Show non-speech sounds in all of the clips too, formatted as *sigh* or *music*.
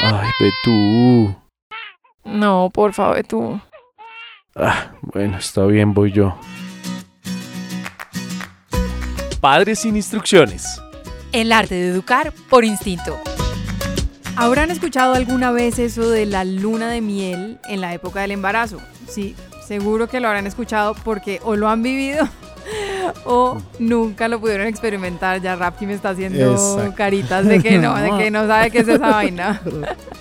Ay, ve tú. No, por favor, tú. Ah, bueno, está bien, voy yo. Padres sin instrucciones. El arte de educar por instinto. ¿Habrán escuchado alguna vez eso de la luna de miel en la época del embarazo? Sí, seguro que lo habrán escuchado porque o lo han vivido *laughs* o nunca lo pudieron experimentar. Ya Rapki me está haciendo Exacto. caritas de que no, de que no sabe qué es esa *laughs* vaina.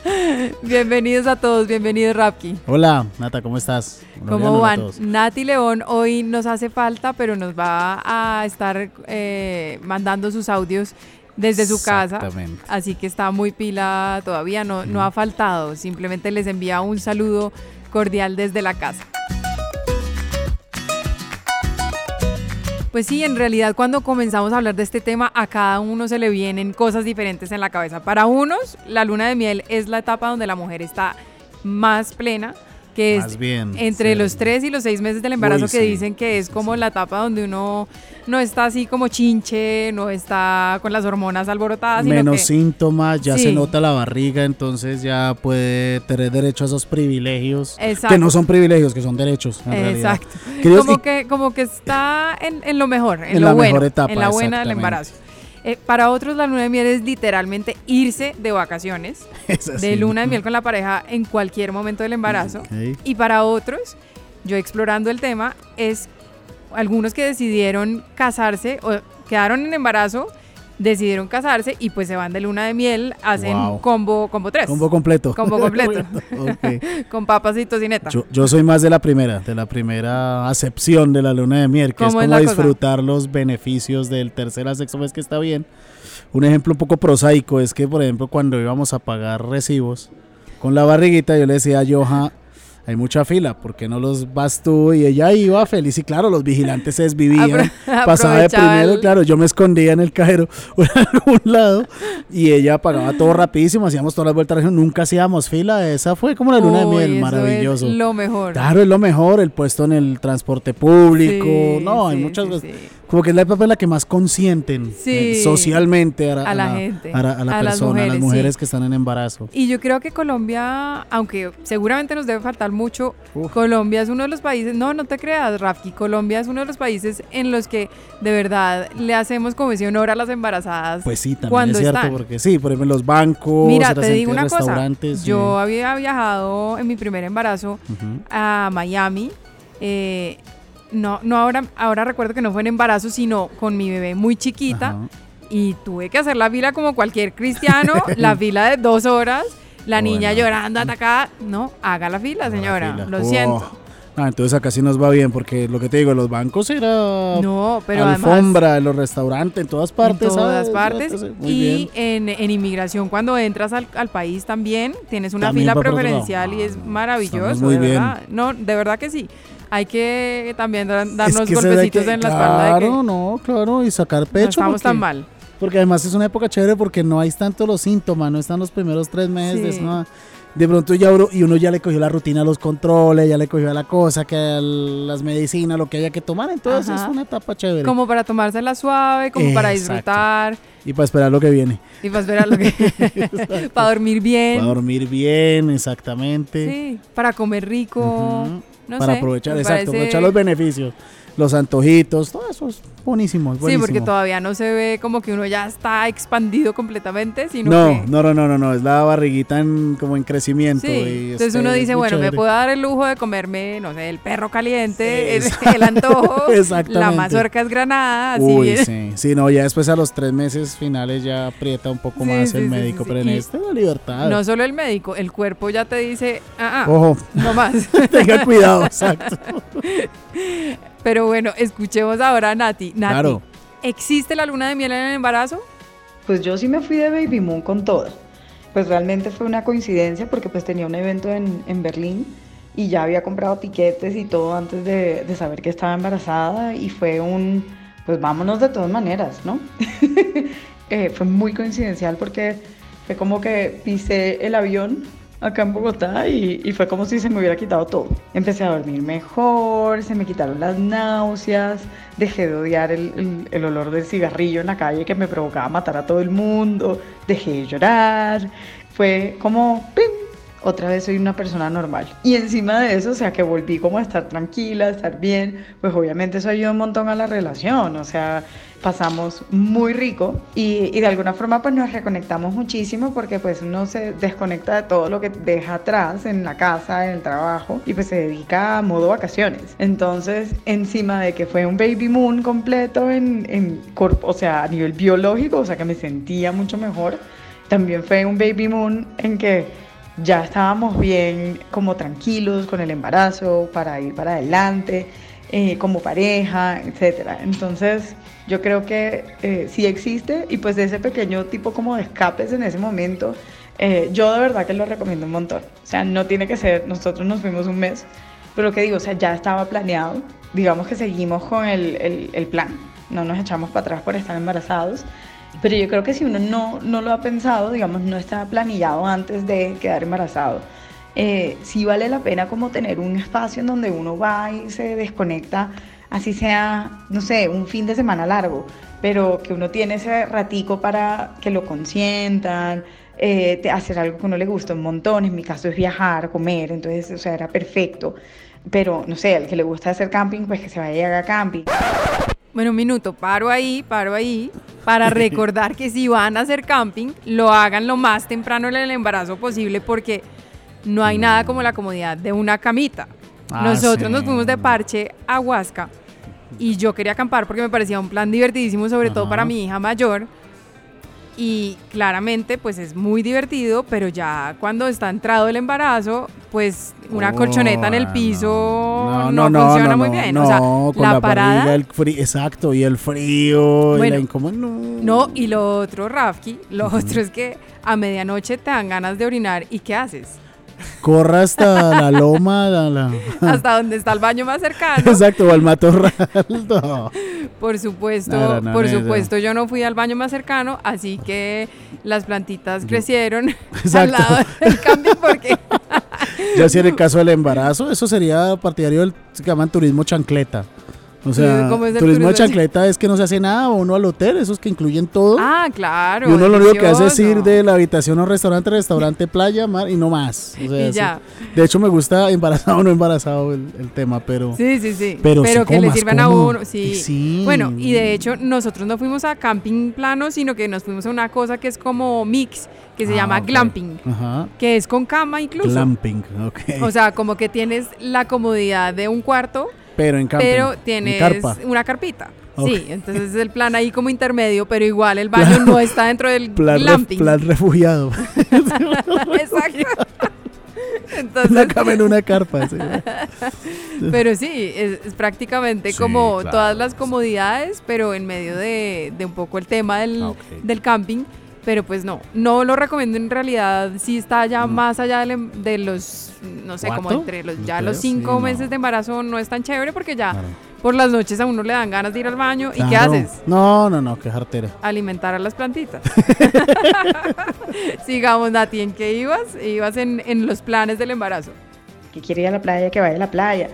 *laughs* bienvenidos a todos, bienvenidos Rapki. Hola, Nata, ¿cómo estás? Buenos ¿Cómo van? Nati León hoy nos hace falta, pero nos va a estar eh, mandando sus audios desde su casa. Así que está muy pila todavía, no, no ha faltado. Simplemente les envía un saludo cordial desde la casa. Pues sí, en realidad cuando comenzamos a hablar de este tema, a cada uno se le vienen cosas diferentes en la cabeza. Para unos, la luna de miel es la etapa donde la mujer está más plena, que Más es bien, entre sí. los tres y los seis meses del embarazo Uy, que sí, dicen que es como sí. la etapa donde uno no está así como chinche, no está con las hormonas alborotadas, sino Menos que- síntomas, ya se nota la barriga, entonces ya puede tener derecho a esos privilegios. Exacto. Que no son privilegios, que son derechos. En realidad. Exacto. Queridos, como, y- que, como que está en, en lo mejor, en, En lo la bueno, mejor etapa, en la buena del embarazo. Eh, para otros la luna de miel es literalmente irse de vacaciones, *laughs* de luna de miel con la pareja en cualquier momento del embarazo. Y para otros, yo explorando el tema, es algunos que decidieron casarse o quedaron en embarazo, decidieron casarse y pues se van de luna de miel, hacen Wow. combo, combo 3. Combo completo. Combo completo. *laughs* *laughs* Con papas y tocineta. Yo, yo soy más de la primera, de la primera acepción de la luna de miel, que es ¿Cómo es como cosa? disfrutar los beneficios del tercer a sexto mes que está bien. Un ejemplo un poco prosaico es que, por ejemplo, cuando íbamos a pagar recibos con la barriguita, yo le decía a Joja, hay mucha fila, ¿por qué no los vas tú? Y ella iba feliz y claro, los vigilantes se desvivían, *laughs* pasaba de primero, claro, yo me escondía en el cajero *laughs* o en algún lado y ella pagaba todo rapidísimo, hacíamos todas las vueltas, nunca hacíamos fila, esa fue como la luna de Uy, miel, eso es maravilloso. lo mejor. Claro, es lo mejor, el puesto en el transporte público. Sí, no, hay sí, muchas sí, cosas. sí. Como que es la etapa en la que más consienten eh, socialmente a, la- A la a gente, a la, a la a las persona, a las mujeres, mujeres sí. que están en embarazo. Y yo creo que Colombia, aunque seguramente nos debe faltar mucho, Uf. Colombia es uno de los países, no, no te creas, Rafki, Colombia es uno de los países en los que de verdad le hacemos como ese honor a las embarazadas. Pues sí, también cuando es cierto, están. porque sí, por ejemplo, los bancos, Mira, te digo una cosa, yo había viajado en mi primer embarazo a Miami. eh, no, no ahora, ahora recuerdo que no fue en embarazo, sino con mi bebé muy chiquita. Ajá. Y tuve que hacer la fila como cualquier cristiano, *laughs* la fila de dos horas, la niña llorando, atacada. No, haga la fila, la señora. fila. Lo Oh. siento. Ah, entonces acá sí nos va bien, porque lo que te digo, los bancos era No, pero además. alfombra, en los restaurantes, en todas partes. en todas ¿sabes? partes. Muy y en, en inmigración, cuando entras al, al país también, tienes una También fila preferencial y es maravilloso. muy de bien. verdad. No, de verdad que sí. Hay que también dar- Es darnos que golpecitos que- en la espalda Claro, no, claro, y sacar pecho. no estamos tan mal. Porque además es una época chévere porque no hay tanto los síntomas, no están los primeros tres meses. de Sí. eso, de pronto ya uno, y uno ya le cogió la rutina a los controles, ya le cogió la cosa, que las medicinas, lo que haya que tomar. Entonces Ajá. es una etapa chévere. Como para tomársela suave, como para disfrutar Y para esperar lo que viene. y para esperar lo que. *laughs* *laughs* para dormir bien. Para dormir bien, exactamente. Sí, para comer rico. No para sé, aprovechar, exacto, parece- aprovechar los beneficios. Los antojitos, todo eso es buenísimo. es Sí, porque todavía no se ve como que uno ya está expandido completamente, sino No, que... no, no, no, no, no, es la barriguita en, como en crecimiento. Sí, y entonces este, uno dice, bueno, me puedo dar el lujo de comerme, no sé, el perro caliente, Sí, el, el antojo, *laughs* la mazorca es granada, así Uy, bien. sí, sí, no, ya después a los tres meses finales ya aprieta un poco Sí, más el médico, pero en este la libertad. No solo el médico, el cuerpo ya te dice, ah, ah, Ojo, no más. *laughs* tenga cuidado, *laughs* exacto. Pero bueno, escuchemos ahora a Nati. Nati, Claro. ¿existe la luna de miel en el embarazo? Pues yo sí me fui de Baby Moon con toda. Pues realmente fue una coincidencia porque pues tenía un evento en, en Berlín y ya había comprado tiquetes y todo antes de, de saber que estaba embarazada y fue un, pues vámonos de todas maneras, ¿no? *laughs* Eh, fue muy coincidencial porque fue como que pisé el avión acá en Bogotá y, y fue como si se me hubiera quitado todo. Empecé a dormir mejor, se me quitaron las náuseas, dejé de odiar el, el- el olor del cigarrillo en la calle que me provocaba matar a todo el mundo, dejé de llorar, fue como ¡pim! Otra vez soy una persona normal. Y encima de eso, o sea, que volví como a estar tranquila, a estar bien, pues obviamente eso ayuda un montón a la relación, o sea, pasamos muy rico y, y de alguna forma pues nos reconectamos muchísimo porque pues uno se desconecta de todo lo que deja atrás en la casa, en el trabajo y pues se dedica a modo vacaciones. Entonces encima de que fue un baby moon completo en, en o sea, a nivel biológico, o sea que me sentía mucho mejor, también fue un baby moon en que ya estábamos bien como tranquilos con el embarazo para ir para adelante eh, como pareja, etcétera. Entonces, yo creo que eh, sí existe y pues ese pequeño tipo como de escapes en ese momento, eh, yo de verdad que lo recomiendo un montón. O sea, no tiene que ser, nosotros nos fuimos un mes, pero lo que digo, o sea, ya estaba planeado. Digamos que seguimos con el, el, el plan, no nos echamos para atrás por estar embarazados. Pero yo creo que si uno no, no lo ha pensado, digamos, no está planillado antes de quedar embarazado, eh, sí vale la pena como tener un espacio en donde uno va y se desconecta, así sea, no sé, un fin de semana largo, pero que uno tiene ese ratico para que lo consientan, eh, hacer algo que a uno le gusta un montón, en mi caso es viajar, comer, entonces, o sea, era perfecto. Pero, no sé, al que le gusta hacer camping, pues que se vaya y haga camping. Bueno, un minuto, paro ahí, paro ahí, para *laughs* recordar que si van a hacer camping, lo hagan lo más temprano en el embarazo posible porque no hay nada como la comodidad de una camita. Ah, Nosotros sí. nos fuimos de parche a Huasca y yo quería acampar porque me parecía un plan divertidísimo, sobre todo para mi hija mayor. Y claramente, pues es muy divertido, pero ya cuando está entrado el embarazo, pues una Oh, colchoneta en el no. piso no, funciona muy bien. No, o sea, con la, la, parada. el frío, exacto, y el frío, y Bueno, la incomodidad. No. No, y lo otro, Rafki, lo otro es que a medianoche te dan ganas de orinar y ¿qué haces? Corra hasta la loma, la, la- Hasta donde está el baño más cercano. exacto, o al matorral. no. Por supuesto, No, no, por supuesto, yo no fui al baño más cercano, así que las plantitas crecieron *laughs* al Exacto. lado del camping porque *laughs* Ya si en el caso del embarazo, eso sería partidario del que llaman turismo chancleta. O sea, ¿Cómo es el turismo de chancleta es que no se hace nada, o uno al hotel, esos que incluyen todo. Ah, claro. y uno lo único que hace es ir de la habitación a un restaurante, restaurante, playa, mar y no más. O sea, Y ya. De hecho, me gusta embarazado o *laughs* no embarazado el, el tema, pero. Sí, sí, sí. Pero sí, que le sirvan a uno. Sí. Sí. Bueno, y de hecho, nosotros no fuimos a camping plano, sino que nos fuimos a una cosa que es como mix, que se Ah, llama ok. glamping, Ajá. que es con cama incluso. Glamping, ok. O sea, como que tienes la comodidad de un cuarto, pero en camping. pero en tienes carpa. una carpita. Sí, entonces es el plan ahí como intermedio, pero igual el baño no está dentro del Plan, ref- glamping. plan refugiado. *laughs* *laughs* Exacto. *laughs* Una Entonces, cama en una carpa. sí. pero sí, es, es prácticamente Sí, como claro, todas las comodidades, pero en medio de, de un poco el tema del, Ah, del camping. Pero pues no, no lo recomiendo en realidad si está ya Mm. más allá de, de los, no sé, como entre los ¿Yo ya los cinco Sí, no. meses de embarazo no es tan chévere porque ya Claro. por las noches a uno le dan ganas de ir al baño. ¿Y qué haces? No, no, no, qué jartera. alimentar a las plantitas. *laughs* *laughs* Sigamos, Nati, ¿en qué ibas? Ibas en, en los planes del embarazo. que quiere ir a la playa, que vaya a la playa,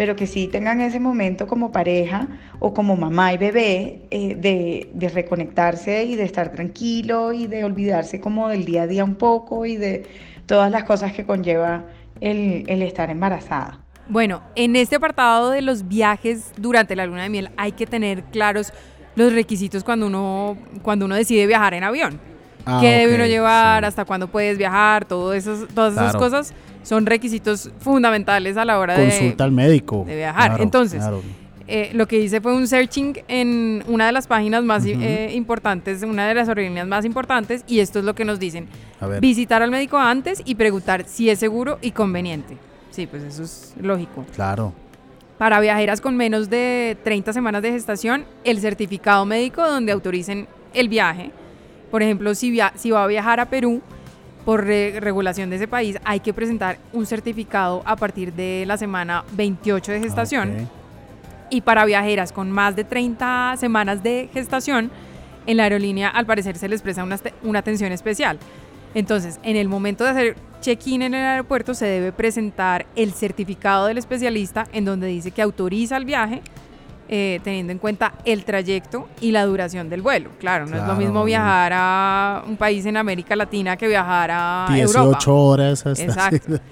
pero que sí tengan ese momento como pareja o como mamá y bebé eh, de, de reconectarse y de estar tranquilo y de olvidarse como del día a día un poco y de todas las cosas que conlleva el, el estar embarazada. Bueno, en este apartado de los viajes durante la luna de miel hay que tener claros los requisitos cuando uno, cuando uno decide viajar en avión. Ah, ¿Qué debe uno llevar? sí. ¿Hasta cuándo puedes viajar? Todo esos, todas esas Claro. cosas son requisitos fundamentales a la hora de... Consulta al médico. de viajar. Entonces, claro. eh, lo que hice fue un searching en una de las páginas más eh, importantes, una de las aerolíneas más importantes, y esto es lo que nos dicen. A ver. Visitar al médico antes y preguntar si es seguro y conveniente. Sí, pues eso es lógico. Claro. Para viajeras con menos de 30 semanas de gestación, el certificado médico donde autoricen el viaje. Por ejemplo, si, via- si va a viajar a Perú, por re- regulación de ese país, hay que presentar un certificado a partir de la semana 28 de gestación. Ok. Y para viajeras con más de 30 semanas de gestación, en la aerolínea al parecer se les presta una, una atención especial. Entonces, en el momento de hacer check-in en el aeropuerto se debe presentar el certificado del especialista en donde dice que autoriza el viaje, eh, teniendo en cuenta el trayecto y la duración del vuelo. Claro, no es lo mismo viajar a un país en América Latina que viajar a 18 Europa. horas hasta. Exacto. *laughs*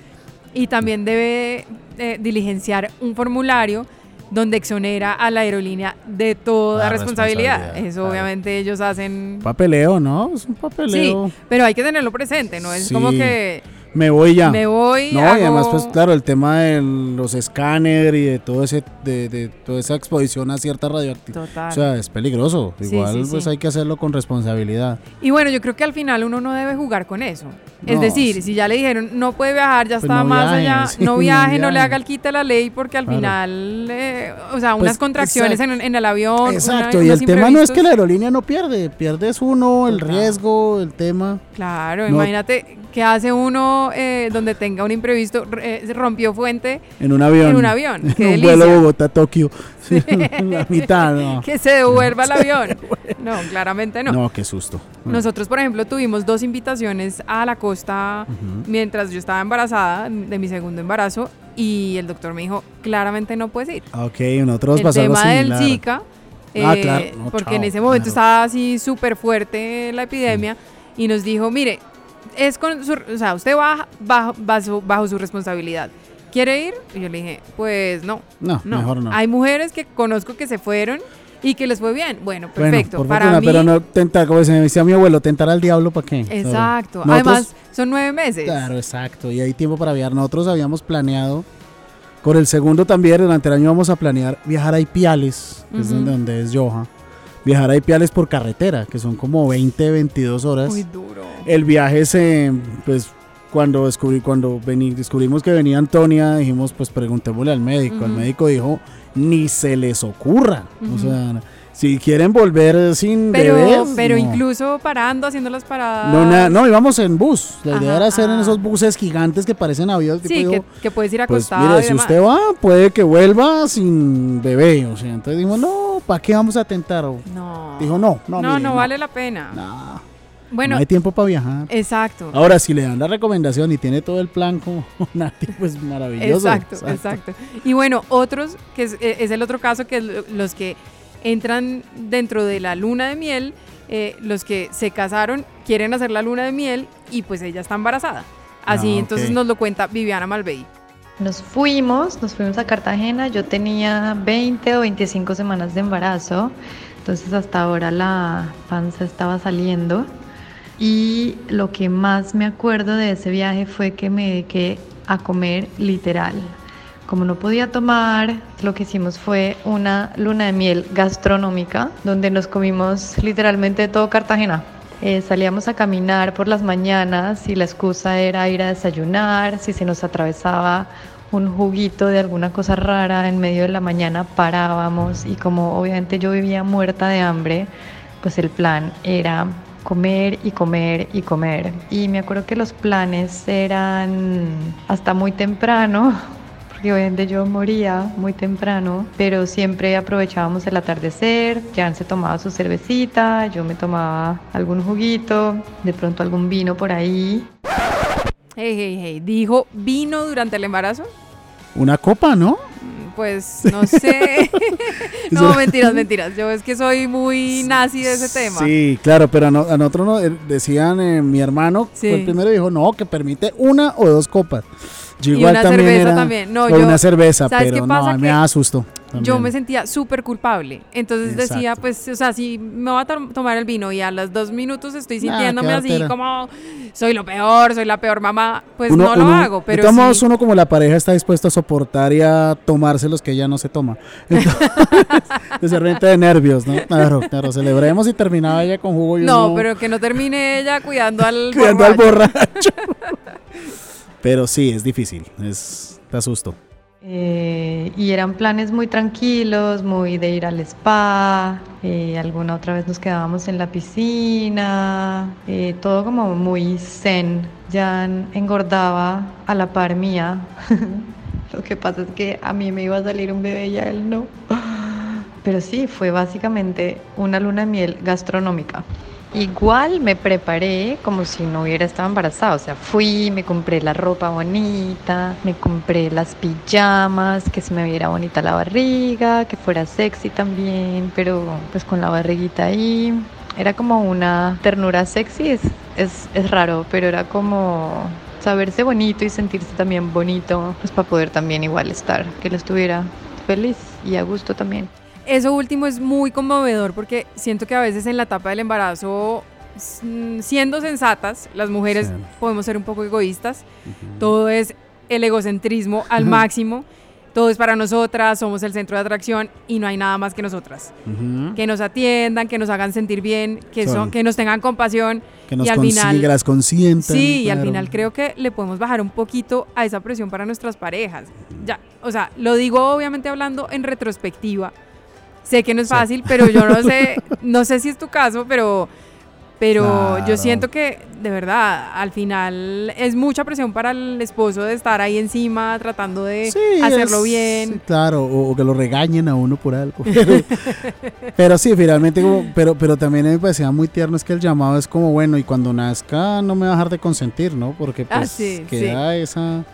Y también debe eh, diligenciar un formulario donde exonera a la aerolínea de toda La responsabilidad. responsabilidad, Eso claro. obviamente ellos hacen... Papeleo, ¿no? Es un Sí, papeleo. pero hay que tenerlo presente, ¿no? Es como Sí. que Me voy ya. me voy... No, y además, pues claro, el tema de los escáner y de todo ese, de, de toda esa exposición a cierta radioactividad. Total. O sea, es peligroso. Igual, sí, pues sí. hay que hacerlo con responsabilidad. Y bueno, yo creo que al final uno no debe jugar con eso. Es decir, si ya le dijeron no puede viajar, ya Pues está no más viaje, allá, *laughs* no no viaje, no le haga el quite a la ley porque al Claro. final, eh, o sea, Pues, unas contracciones en, en el avión. Exacto, una- y el tema no es que la aerolínea no pierde, pierdes uno, el riesgo, el tema. Claro, imagínate que hace uno eh, donde tenga un imprevisto, eh, rompió fuente, En un avión. En un avión, *laughs* En un delicia. vuelo Bogotá-Tokio. *laughs* Sí, *laughs* la mitad, no. que se devuelva el avión. No, claramente no. No, qué susto. Nosotros, por ejemplo, tuvimos dos invitaciones a la costa mientras yo estaba embarazada de mi segundo embarazo y el doctor me dijo, claramente no puedes ir. Ok, nosotros el pasó algo tema del. Zika, Ah, eh, claro, no, porque chao, en ese momento claro. estaba así súper fuerte la epidemia y nos dijo, mire, es con su, o sea, usted va bajo, bajo, bajo su responsabilidad. ¿Quiere ir? Y yo le dije, pues no, No, no. mejor no. Hay mujeres que conozco que se fueron y que les fue bien. Bueno, Bueno, perfecto. por Para fortuna, mí, pero no tentar, como se me decía mi abuelo, tentar al diablo para qué. exacto. Nosotros- Además, son nueve meses. Claro, exacto. Y hay tiempo para viajar. Nosotros habíamos planeado, con el segundo también, durante el año vamos a planear viajar a Ipiales, que es donde, donde es Joja. Viajar a Ipiales por carretera, que son como 20, 22 horas. Muy duro. El viaje se, pues, cuando descubrí, cuando vení- descubrimos que venía Antonia, dijimos, pues preguntémosle al médico. El médico dijo, ni se les ocurra. O sea, si quieren volver sin Pero, bebés, pero no. incluso parando, haciendo las paradas. No, nada, no, íbamos en bus. La idea era hacer en ah. esos buses gigantes que parecen aviones. Sí, tipo, que, que puedes ir pues acostado. mire, y si demás. usted va, puede que vuelva sin bebé. O sea, entonces dijimos, no, ¿para qué vamos a tentar? No. Dijo, no, no, No, no, mire, vale la pena. No, Bueno, no hay tiempo para viajar. exacto. Ahora, si le dan la recomendación y tiene todo el plan como *laughs* Nati, pues maravilloso. Exacto, exacto. Y bueno, otros, que es, eh, es el otro caso, que los que entran dentro de la luna de miel, eh, los que se casaron, quieren hacer la luna de miel y pues ella está embarazada. Así, Ah, entonces nos lo cuenta Viviana Malvey. Nos fuimos, nos fuimos a Cartagena. Yo tenía 20 o 25 semanas de embarazo, entonces hasta ahora la panza estaba saliendo. Y lo que más me acuerdo de ese viaje fue que me dediqué a comer literal. Como no podía tomar, lo que hicimos fue una luna de miel gastronómica, donde nos comimos literalmente todo Cartagena. Eh, salíamos a caminar por las mañanas y la excusa era ir a desayunar. Si se nos atravesaba un juguito de alguna cosa rara en medio de la mañana, parábamos y como obviamente yo vivía muerta de hambre, pues el plan era comer y comer y comer. Y me acuerdo que los planes eran hasta muy temprano, porque obviamente yo moría muy temprano, pero siempre aprovechábamos el atardecer, Jan se tomaba su cervecita, yo me tomaba algún juguito, de pronto algún vino por ahí. Hey, hey, hey. Dijo, ¿vino durante el embarazo? Una copa, ¿no? Mm, Pues no sé. *laughs* no, mentiras, mentiras. Yo es que soy muy nazi de ese tema. Sí, claro, pero a, no- a nosotros no, eh, decían, eh, mi hermano Sí. fue el primero y dijo, no, que permite una o dos copas. Yo Y igual una también cerveza era también. No, yo- una cerveza, ¿sabes pero qué pasa? no, me Que susto. Yo me sentía súper culpable. Entonces decía, pues, o sea, si me voy a to- tomar el vino y a los dos minutos estoy sintiéndome así como soy lo peor, soy la peor mamá, pues Uno- no lo uno- hago. Pero sí- uno como la pareja está dispuesto a soportar y a tomarse los que ella no se toma. *laughs* Entonces, de ser renta de nervios, ¿no? Claro, claro, celebremos y terminaba ella con jugo y No, uno pero que no termine ella cuidando al *laughs* cuidando al borracho. Pero sí, es difícil, es, te asusto. Eh, y eran planes muy tranquilos, muy de ir al spa, eh, alguna otra vez nos quedábamos en la piscina, eh, todo como muy zen. Jan engordaba a la par mía. *laughs* Lo que pasa es que a mí me iba a salir un bebé y a él no. Pero sí, fue básicamente una luna de miel gastronómica. Igual me preparé como si no hubiera estado embarazada, o sea, fui, me compré la ropa bonita, me compré las pijamas, que se me viera bonita la barriga, que fuera sexy también, pero pues con la barriguita ahí. Era como una ternura sexy, es, es, es raro, pero era como saberse bonito y sentirse también bonito, pues para poder también igual estar, que él estuviera feliz y a gusto también. Eso último es muy conmovedor porque siento que a veces en la etapa del embarazo, siendo sensatas, las mujeres Sí. podemos ser un poco egoístas. Todo es el egocentrismo al máximo. Todo es para nosotras, somos el centro de atracción y no hay nada más que nosotras. Que nos atiendan, que nos hagan sentir bien, que, Son- son, que nos tengan compasión. Que nos y al final- las consientan. Sí, y al final creo que le podemos bajar un poquito a esa presión para nuestras parejas. Ya, o sea, lo digo obviamente hablando en retrospectiva. Sé que no es Sí. fácil, pero yo no sé, no sé si es tu caso, pero pero Claro. yo siento que de verdad al final es mucha presión para el esposo de estar ahí encima tratando de Sí, hacerlo es- bien. claro, o, o que lo regañen a uno por algo. Pero, *laughs* pero sí, finalmente, como- pero, pero también me parecía muy tierno es que el llamado es como, bueno, y cuando nazca no me va a dejar de consentir, ¿no? Porque Ah, pues sí, queda esa...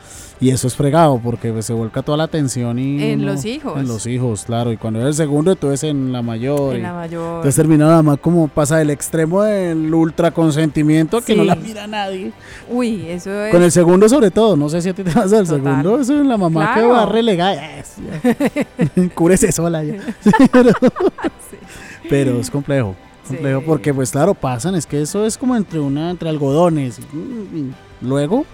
Y eso es fregado, porque pues, se vuelca toda la atención y... En uno- los hijos. En los hijos, claro. Y cuando es el segundo, entonces en la mayor. En la mayor. Entonces termina nada más como pasa del extremo del ultra consentimiento que no la mira nadie. Uy, eso es Con el segundo sobre todo, no sé si a ti te pasa el Total. segundo, eso es la mamá que va relegada. es, ya. *laughs* *laughs* Cúrese sola ya. *laughs* pero, pero es complejo, complejo porque pues claro, pasan, es que eso es como entre una entre algodones. luego,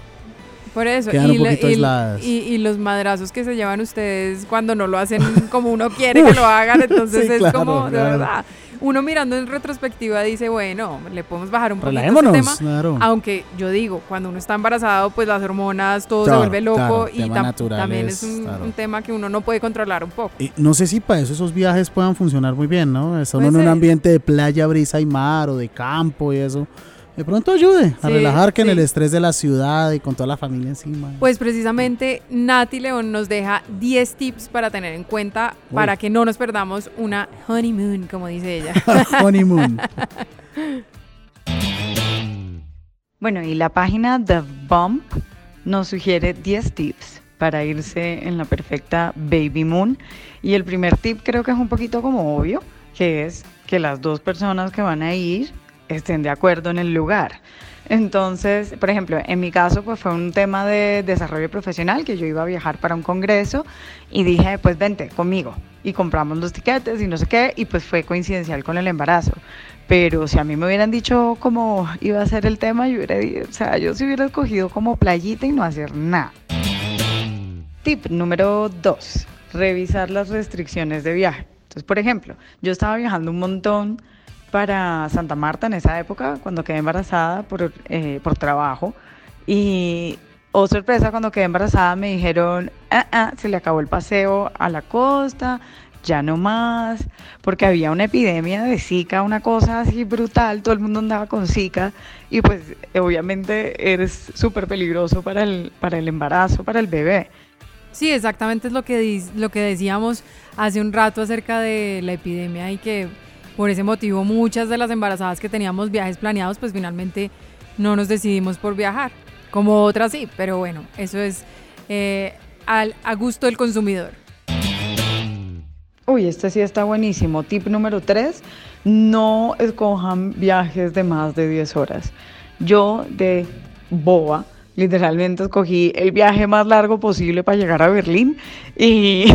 Por eso, Quedan y, un le- poquito y- aisladas. y- y los madrazos que se llevan ustedes cuando no lo hacen *laughs* como uno quiere que lo hagan, entonces Sí, es claro, como, de claro. verdad, uno mirando en retrospectiva dice, bueno, le podemos bajar un poquito relajémonos, tema, claro. aunque yo digo, cuando uno está embarazado, pues las hormonas, todo se vuelve loco y tam- también es un, tema que uno no puede controlar un poco. Y no sé si para eso esos viajes puedan funcionar muy bien, ¿no? Estar uno en un ambiente de playa, brisa y mar o de campo y eso. De pronto ayude a Sí, relajar que en el estrés de la ciudad y con toda la familia encima. Pues precisamente Nati León nos deja 10 tips para tener en cuenta para que no nos perdamos una honeymoon, como dice ella. *laughs* Honeymoon. *laughs* Bueno, y la página The Bump nos sugiere 10 tips para irse en la perfecta baby moon. Y el primer tip creo que es un poquito como obvio, que es que las dos personas que van a ir estén de acuerdo en el lugar. Entonces, por ejemplo, en mi caso, pues fue un tema de desarrollo profesional, que yo iba a viajar para un congreso y dije, pues vente conmigo. Y compramos los tiquetes y no sé qué, y pues fue coincidencial con el embarazo. Pero si a mí me hubieran dicho cómo iba a ser el tema, yo hubiera, o sea, yo se hubiera escogido como playita y no hacer nada. Tip número 2. Revisar las restricciones de viaje. Entonces, por ejemplo, yo estaba viajando un montón para Santa Marta en esa época, cuando quedé embarazada por, eh, por trabajo. Y, oh sorpresa, cuando quedé embarazada me dijeron, "Ah, ah, se le acabó el paseo a la costa, ya no más, porque había una epidemia de Zika, una cosa así brutal, todo el mundo andaba con Zika y pues obviamente eres súper peligroso para el, para el embarazo, para el bebé. Sí, exactamente es lo que, lo que decíamos hace un rato acerca de la epidemia y que por ese motivo muchas de las embarazadas que teníamos viajes planeados, pues finalmente no nos decidimos por viajar, como otras sí, pero bueno, eso es eh, al, a gusto del consumidor. Uy, este sí está buenísimo. Tip número 3, no escojan viajes de más de 10 horas. Yo de boba Literalmente escogí el viaje más largo posible para llegar a Berlín y,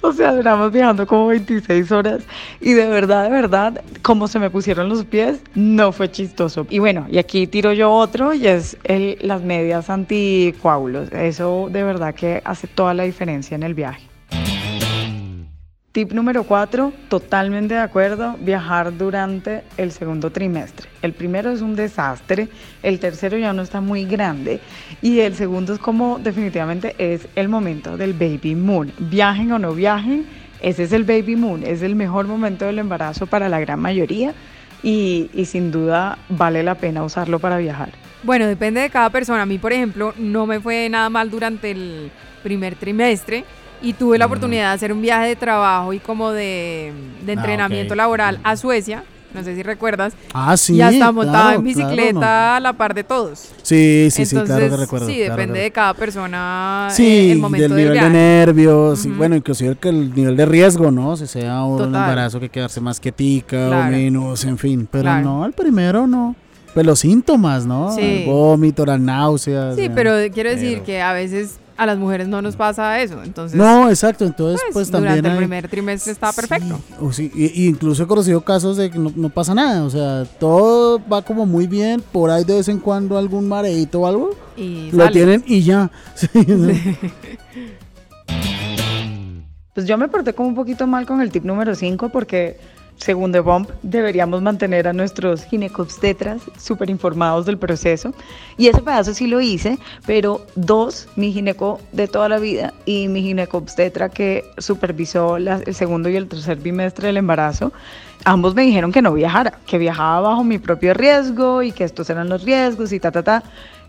*laughs* o sea, duramos viajando como 26 horas y de verdad, de verdad, como se me pusieron los pies, no fue chistoso. Y bueno, y aquí tiro yo otro y es el, las medias anticoágulos. Eso de verdad que hace toda la diferencia en el viaje. Tip número 4, totalmente de acuerdo, viajar durante el segundo trimestre. El primero es un desastre, el tercero ya no está muy grande y el segundo es como definitivamente es el momento del baby moon. Viajen o no viajen, ese es el baby moon, es el mejor momento del embarazo para la gran mayoría y, y sin duda vale la pena usarlo para viajar. Bueno, depende de cada persona. A mí, por ejemplo, no me fue nada mal durante el primer trimestre y tuve la oportunidad de hacer un viaje de trabajo y como de, de Ah, entrenamiento ok. laboral a Suecia. No sé si recuerdas. Ah, sí. y hasta montaba claro, en bicicleta claro, a la par de todos. no. Sí, sí, sí, Entonces, claro que recuerdo. sí, claro, depende de cada persona eh, Sí, el momento del del nivel de viaje. nervios, y Ujú. bueno, inclusive que el nivel de riesgo, ¿no? Si sea un Total. embarazo que quedarse más quietica o menos, en fin. Pero no, el primero no. Pues los síntomas, ¿no? Sí. El vómito, las náuseas. Sí, eh. pero quiero decir pero- que a veces a las mujeres no nos pasa eso. Entonces, No, exacto. Entonces, pues, pues, también. durante el primer trimestre está perfecto. Sí, o sí, y- y incluso he conocido casos de que no, no pasa nada. O sea, todo va como muy bien. Por ahí de vez en cuando algún mareito o algo. Y Lo sale. tienen y ya. *laughs* Sí, *laughs* Pues yo me porté como un poquito mal con el tip número 5 porque según The Bump deberíamos mantener a nuestros ginecobstetras súper informados del proceso y ese pedazo sí lo hice, pero dos, mi gineco de toda la vida y mi ginecobstetra que supervisó la- el segundo y el tercer bimestre del embarazo, ambos me dijeron que no viajara, que viajaba bajo mi propio riesgo y que estos eran los riesgos y ta, ta, ta.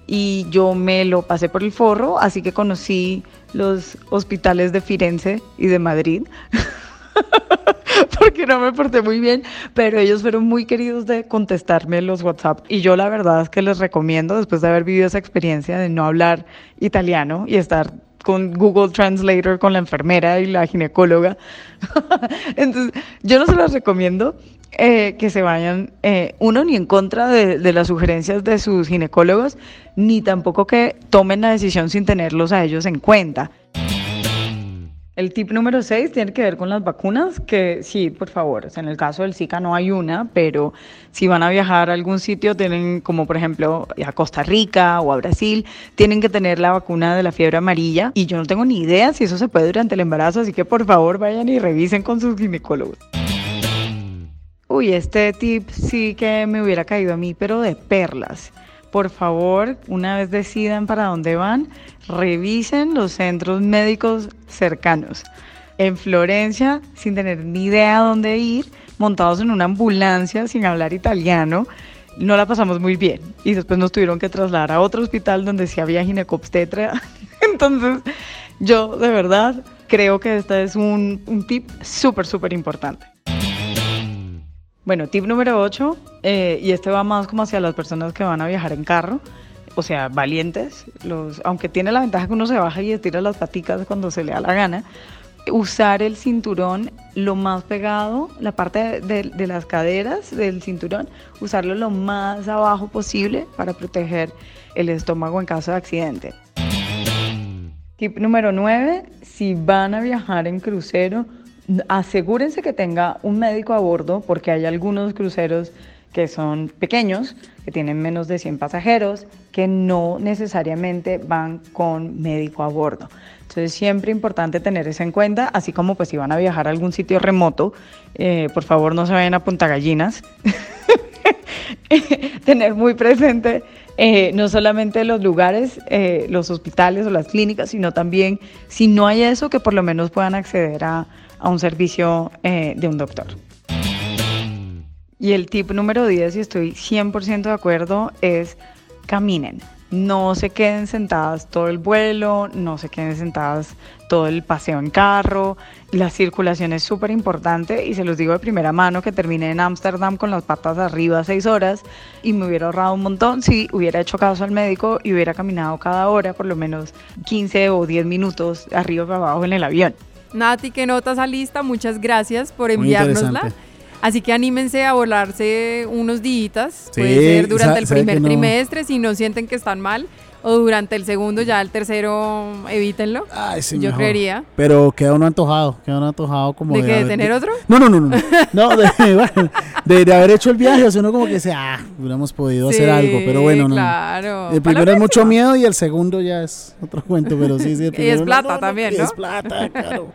Y yo me lo pasé por el forro, así que conocí los hospitales de Firenze y de Madrid. *laughs* *laughs* porque no me porté muy bien, pero ellos fueron muy queridos de contestarme los WhatsApp. Y yo la verdad es que les recomiendo, después de haber vivido esa experiencia de no hablar italiano y estar con Google Translator, con la enfermera y la ginecóloga. *laughs* Entonces, yo no se los recomiendo eh, que se vayan, eh, uno, ni en contra de, de las sugerencias de sus ginecólogos, ni tampoco que tomen la decisión sin tenerlos a ellos en cuenta. El tip número 6 tiene que ver con las vacunas, que sí, por favor, en el caso del Zika no hay una, pero si van a viajar a algún sitio, tienen como por ejemplo a Costa Rica o a Brasil, tienen que tener la vacuna de la fiebre amarilla y yo no tengo ni idea si eso se puede durante el embarazo, así que por favor vayan y revisen con sus ginecólogos. Uy, este tip sí que me hubiera caído a mí, pero de perlas. Por favor, una vez decidan para dónde van, revisen los centros médicos cercanos. En Florencia, sin tener ni idea dónde ir, montados en una ambulancia sin hablar italiano, no la pasamos muy bien. Y después nos tuvieron que trasladar a otro hospital donde sí había ginecobstetra. *laughs* Entonces, yo de verdad creo que este es un, un tip súper, súper importante. Bueno, tip número 8, y este va más como hacia las personas que van a viajar en carro, o sea, valientes, aunque tiene la ventaja que uno se baja y estira las paticas cuando se le da la gana, usar el cinturón lo más pegado, la parte de, de- las caderas del cinturón, usarlo lo más abajo posible para proteger el estómago en caso de accidente. Tip número 9, si van a viajar en crucero, asegúrense que tenga un médico a bordo porque hay algunos cruceros que son pequeños, que tienen menos de 100 pasajeros, que no necesariamente van con médico a bordo. Entonces siempre importante tener eso en cuenta, así como pues si van a viajar a algún sitio remoto, eh, por favor no se vayan a Punta Gallinas. *laughs* tener muy presente eh, no solamente los lugares, eh, los hospitales o las clínicas, sino también, si no hay eso, que por lo menos puedan acceder a, a un servicio eh, de un doctor. Y el tip número 10, y estoy 100% de acuerdo, es caminen. No se queden sentadas todo el vuelo, no se queden sentadas todo el paseo en carro. La circulación es súper importante y se los digo de primera mano que terminé en Ámsterdam con las patas arriba seis horas y me hubiera ahorrado un montón si hubiera hecho caso al médico y hubiera caminado cada hora por lo menos 15 o 10 minutos arriba para abajo en el avión. Nati, que nota esa lista, muchas gracias por enviárnosla. Así que anímense a volarse unos días, Sí, puede ser durante el primer no- trimestre, si no sienten que están mal, o durante el segundo, ya el tercero evítenlo. Ay, sí, Yo mejor. creería. Pero queda uno antojado, queda uno antojado como ¿De qué? ¿De haber- tener otro? No, no, no, no. No, *laughs* no, de, *laughs* bueno, de, de haber hecho el viaje, o sea, uno como que dice, ah, hubiéramos podido hacer algo, pero bueno, no. claro. El primero es mucho miedo y el segundo ya es otro cuento, pero sí, sí. el *laughs* Y es primero plata no, no, también, y ¿no? Es plata, claro.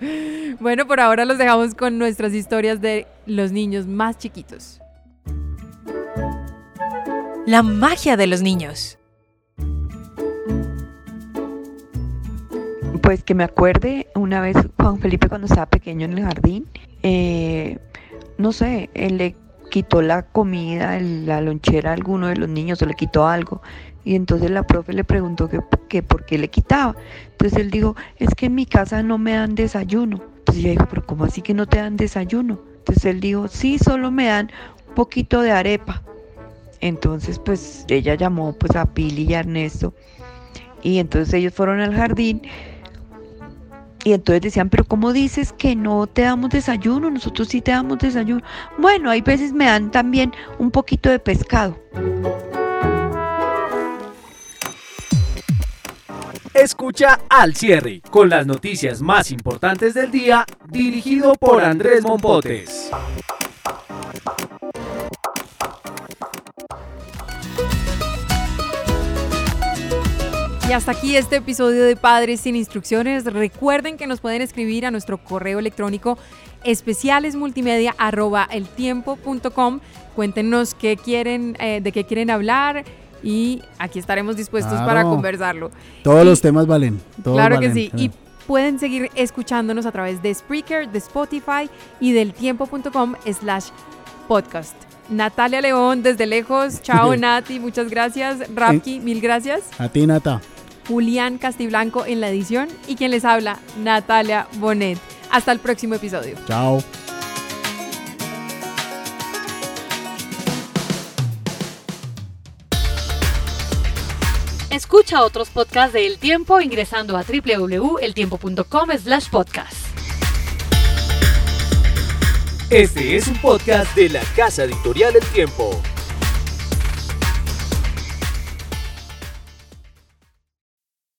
Bueno, por ahora los dejamos con nuestras historias de los niños más chiquitos. La magia de los niños. Pues que me acuerde una vez Juan Felipe cuando estaba pequeño en el jardín, eh, no sé, él le quitó la comida, la lonchera a alguno de los niños o le quitó algo. Y entonces la profe le preguntó que, que por qué le quitaba. Entonces él dijo, es que en mi casa no me dan desayuno. Entonces ella dijo, pero ¿cómo así que no te dan desayuno? Entonces él dijo, sí, solo me dan un poquito de arepa. Entonces pues ella llamó pues a Pili y a Ernesto y entonces ellos fueron al jardín y entonces decían, pero ¿cómo dices que no te damos desayuno? Nosotros sí te damos desayuno. Bueno, hay veces me dan también un poquito de pescado. Escucha al cierre con las noticias más importantes del día, dirigido por Andrés Mompotes. Y hasta aquí este episodio de Padres sin Instrucciones. Recuerden que nos pueden escribir a nuestro correo electrónico especialesmultimedia@eltiempo.com. Cuéntenos qué quieren, eh, de qué quieren hablar y aquí estaremos dispuestos Claro. para conversarlo. Todos Y- los temas valen. todos claro que sí. Y pueden seguir escuchándonos a través de Spreaker, de Spotify y del tiempo.com slash podcast. Natalia León desde lejos. Chao *laughs* Nati, muchas gracias. Rapki, mil gracias. A ti, Nata. Julián Castiblanco en la edición y quien les habla, Natalia Bonet. Hasta el próximo episodio. Chao. Escucha otros podcasts de El Tiempo ingresando a www.eltiempo.com slash podcast. Este es un podcast de la Casa Editorial El Tiempo.